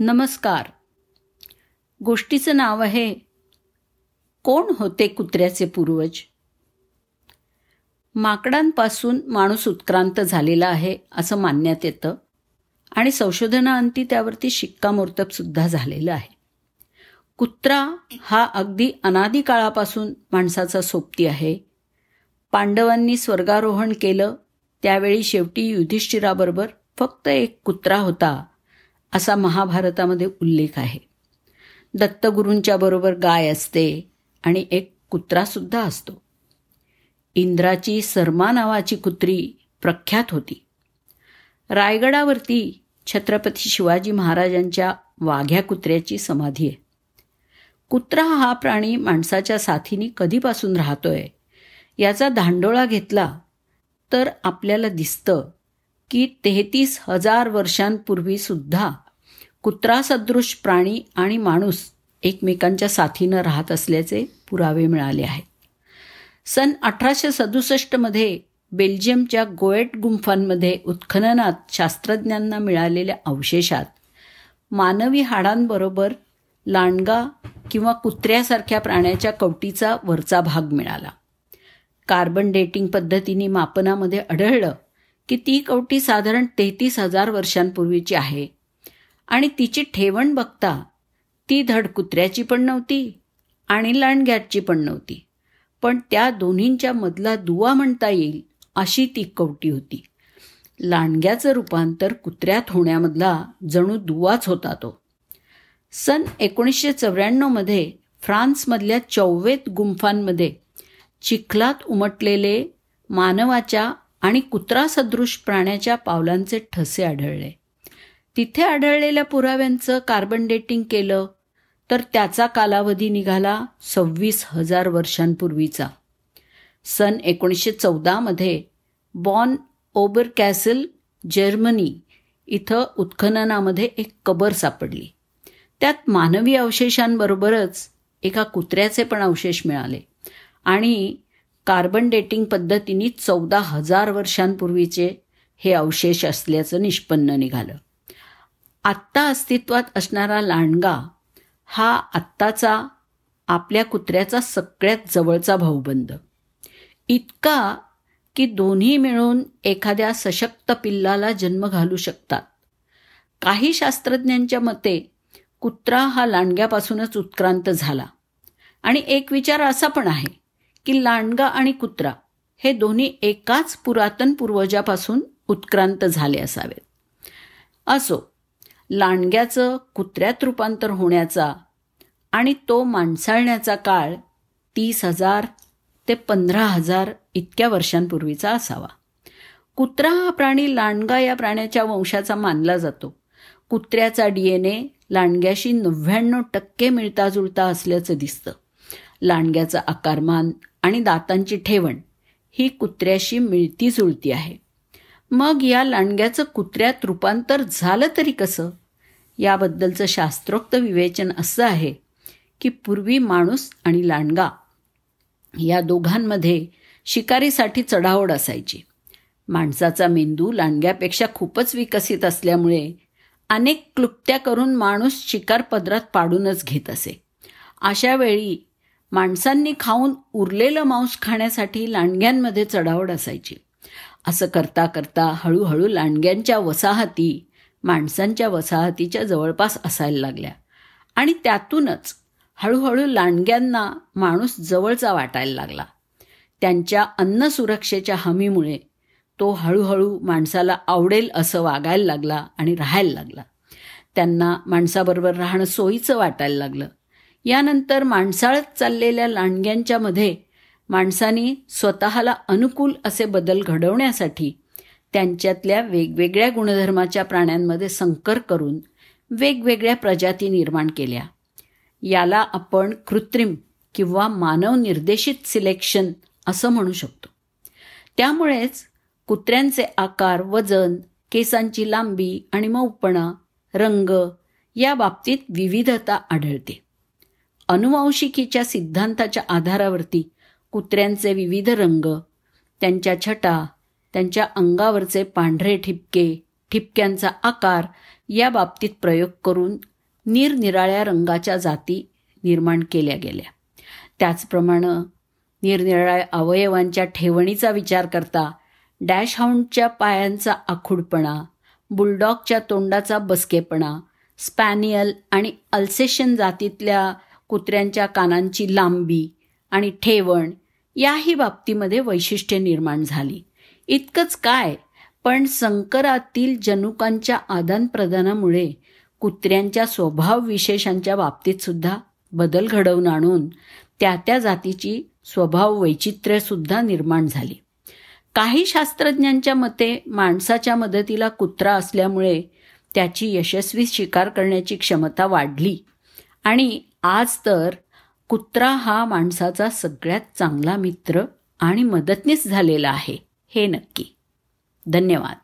नमस्कार. गोष्टीचं नाव आहे कोण होते कुत्र्याचे पूर्वज? माकडांपासून माणूस उत्क्रांत झालेला आहे असं मानण्यात येतं आणि संशोधनाअंती त्यावरती शिक्कामोर्तब सुद्धा झालेलं आहे. कुत्रा हा अगदी अनादी काळापासून माणसाचा सोबती आहे. पांडवांनी स्वर्गारोहण केलं त्यावेळी शेवटी युधिष्ठिराबरोबर फक्त एक कुत्रा होता. असा महाभारतामध्ये उल्लेख आहे. दत्तगुरूंच्या बरोबर गाय असते आणि एक कुत्रासुद्धा असतो. इंद्राची सर्मा नावाची कुत्री प्रख्यात होती. रायगडावरती छत्रपती शिवाजी महाराजांच्या वाघ्या कुत्र्याची समाधी आहे. कुत्रा हा प्राणी माणसाच्या साथीने कधीपासून राहतोय याचा धांडोळा घेतला तर आपल्याला दिसतं की तेहतीस हजार वर्षांपूर्वी सुद्धा कुत्रासदृश प्राणी आणि माणूस एकमेकांच्या साथीनं राहत असल्याचे पुरावे मिळाले आहेत. सन अठराशे सदुसष्टमध्ये बेल्जियमच्या गोएट गुंफांमध्ये उत्खननात शास्त्रज्ञांना मिळालेल्या अवशेषात मानवी हाडांबरोबर लांडगा किंवा कुत्र्यासारख्या प्राण्याच्या कवटीचा वरचा भाग मिळाला. कार्बन डेटिंग पद्धतीने मापनामध्ये आढळलं की ती कवटी साधारण तेहतीस हजार वर्षांपूर्वीची आहे. आणि तिची ठेवण बघता ती धड कुत्र्याची पण नव्हती आणि लांडग्याची पण नव्हती. पण त्या दोन्हींच्या मधला दुवा म्हणता येईल अशी ती कवटी होती. लांडग्याचं रूपांतर कुत्र्यात होण्यामधला जणू दुवाच होता तो. सन एकोणीसशे चौऱ्याण्णवमध्ये फ्रान्समधल्या चौवेत गुंफांमध्ये चिखलात उमटलेले मानवाच्या आणि कुत्रासदृश प्राण्याच्या पावलांचे ठसे आढळले. तिथे आढळलेल्या पुराव्यांचं कार्बन डेटिंग केलं तर त्याचा कालावधी निघाला सव्वीस हजार वर्षांपूर्वीचा. सन एकोणीसशे चौदामध्ये बॉन ओबर कॅसल जर्मनी इथं उत्खननामध्ये एक कबर सापडली. त्यात मानवी अवशेषांबरोबरच एका कुत्र्याचे पण अवशेष मिळाले. आणि कार्बन डेटिंग पद्धतीने चौदा हजार वर्षांपूर्वीचे हे अवशेष असल्याचं निष्पन्न निघालं. आत्ता अस्तित्वात असणारा लांडगा हा आत्ताचा आपल्या कुत्र्याचा सगळ्यात जवळचा भाऊबंद. इतका की दोन्ही मिळून एखाद्या सशक्त पिल्लाला जन्म घालू शकतात. काही शास्त्रज्ञांच्या मते कुत्रा हा लांडग्यापासूनच उत्क्रांत झाला. आणि एक विचार असा पण आहे की लांडगा आणि कुत्रा हे दोन्ही एकाच पुरातन पूर्वजापासून उत्क्रांत झाले असावेत. असो लांडग्याचं कुत्र्यात रूपांतर होण्याचा आणि तो माणसाळण्याचा काळ तीस हजार ते पंधरा हजार इतक्या वर्षांपूर्वीचा असावा. कुत्रा हा प्राणी लांडगा या प्राण्याच्या वंशाचा मानला जातो. कुत्र्याचा डी एन ए लांडग्याशी नव्याण्णव टक्के मिळता जुळता असल्याचं दिसतं. लांडग्याचा आकारमान आणि दातांची ठेवण ही कुत्र्याशी मिळती जुळती आहे. मग या लांडग्याचं कुत्र्यात रूपांतर झालं तरी कसं? याबद्दलचं शास्त्रोक्त विवेचन असं आहे की पूर्वी माणूस आणि लांडगा या दोघांमध्ये शिकारीसाठी चढाओढ असायची. माणसाचा मेंदू लांडग्यापेक्षा खूपच विकसित असल्यामुळे अनेक क्लुप्त्या करून माणूस शिकार पदरात पाडूनच घेत असे. अशा वेळी माणसांनी खाऊन उरलेलं मांस खाण्यासाठी लांडग्यांमध्ये चढावड असायची. असं करता करता हळूहळू लांडग्यांच्या वसाहती माणसांच्या वसाहतीच्या जवळपास असायला लागल्या. आणि त्यातूनच हळूहळू लांडग्यांना माणूस जवळचा वाटायला लागला. त्यांच्या अन्न सुरक्षेच्या हमीमुळे तो हळूहळू माणसाला आवडेल असं वागायला लागला आणि राहायला लागला. त्यांना माणसाबरोबर राहणं सोयीचं वाटायला लागलं. यानंतर माणसाळत चाललेल्या लांडग्यांच्या मध्ये माणसानी स्वतःला अनुकूल असे बदल घडवण्यासाठी त्यांच्यातल्या वेगवेगळ्या गुणधर्माच्या प्राण्यांमध्ये संकर करून वेगवेगळ्या प्रजाती निर्माण केल्या. याला आपण कृत्रिम किंवा मानव निर्देशित सिलेक्शन असं म्हणू शकतो. त्यामुळेच कुत्र्यांचे आकार वजन केसांची लांबी आणि मऊपणा रंग या बाबतीत विविधता आढळते. अनुवांशिकीच्या सिद्धांताच्या आधारावरती कुत्र्यांचे विविध रंग त्यांच्या छटा त्यांच्या अंगावरचे पांढरे ठिपके ठिपक्यांचा आकार या बाबतीत प्रयोग करून निरनिराळ्या रंगाच्या जाती निर्माण केल्या गेल्या. त्याचप्रमाणे निरनिराळ्या अवयवांच्या ठेवणीचा विचार करता डॅश हाऊंडच्या पायांचा आखूडपणा बुलडॉगच्या तोंडाचा बसकेपणा स्पॅनियल आणि अल्सेशन जातीतल्या कुत्र्यांच्या कानांची लांबी आणि ठेवण याही बाबतीमध्ये वैशिष्ट्ये निर्माण झाली. इतकंच काय पण संकरातील जनुकांच्या आदानप्रदानामुळे कुत्र्यांच्या स्वभाव विशेषांच्या बाबतीत सुद्धा बदल घडवून आणून त्या त्या जातीची स्वभाव वैचित्र्यसुद्धा निर्माण झाली. काही शास्त्रज्ञांच्या मते माणसाच्या मदतीला कुत्रा असल्यामुळे त्याची यशस्वी शिकार करण्याची क्षमता वाढली. आणि आज तर कुत्रा हा माणसाचा सगळ्यात चांगला मित्र आणि मदतनीस झालेला आहे. हे नक्की. धन्यवाद.